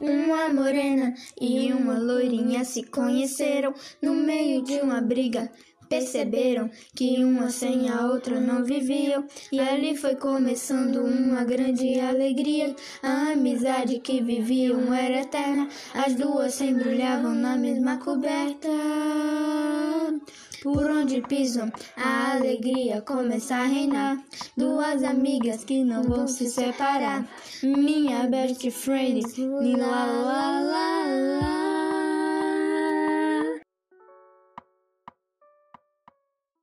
Uma morena e uma loirinha se conheceram no meio de uma briga. Perceberam que uma sem a outra não viviam, e ali foi começando uma grande alegria. A amizade que viviam era eterna, as duas se embrulhavam na mesma coberta. Por onde pisam, a alegria começa a reinar. Duas amigas que não vão se separar. Minha best friend, la la la la.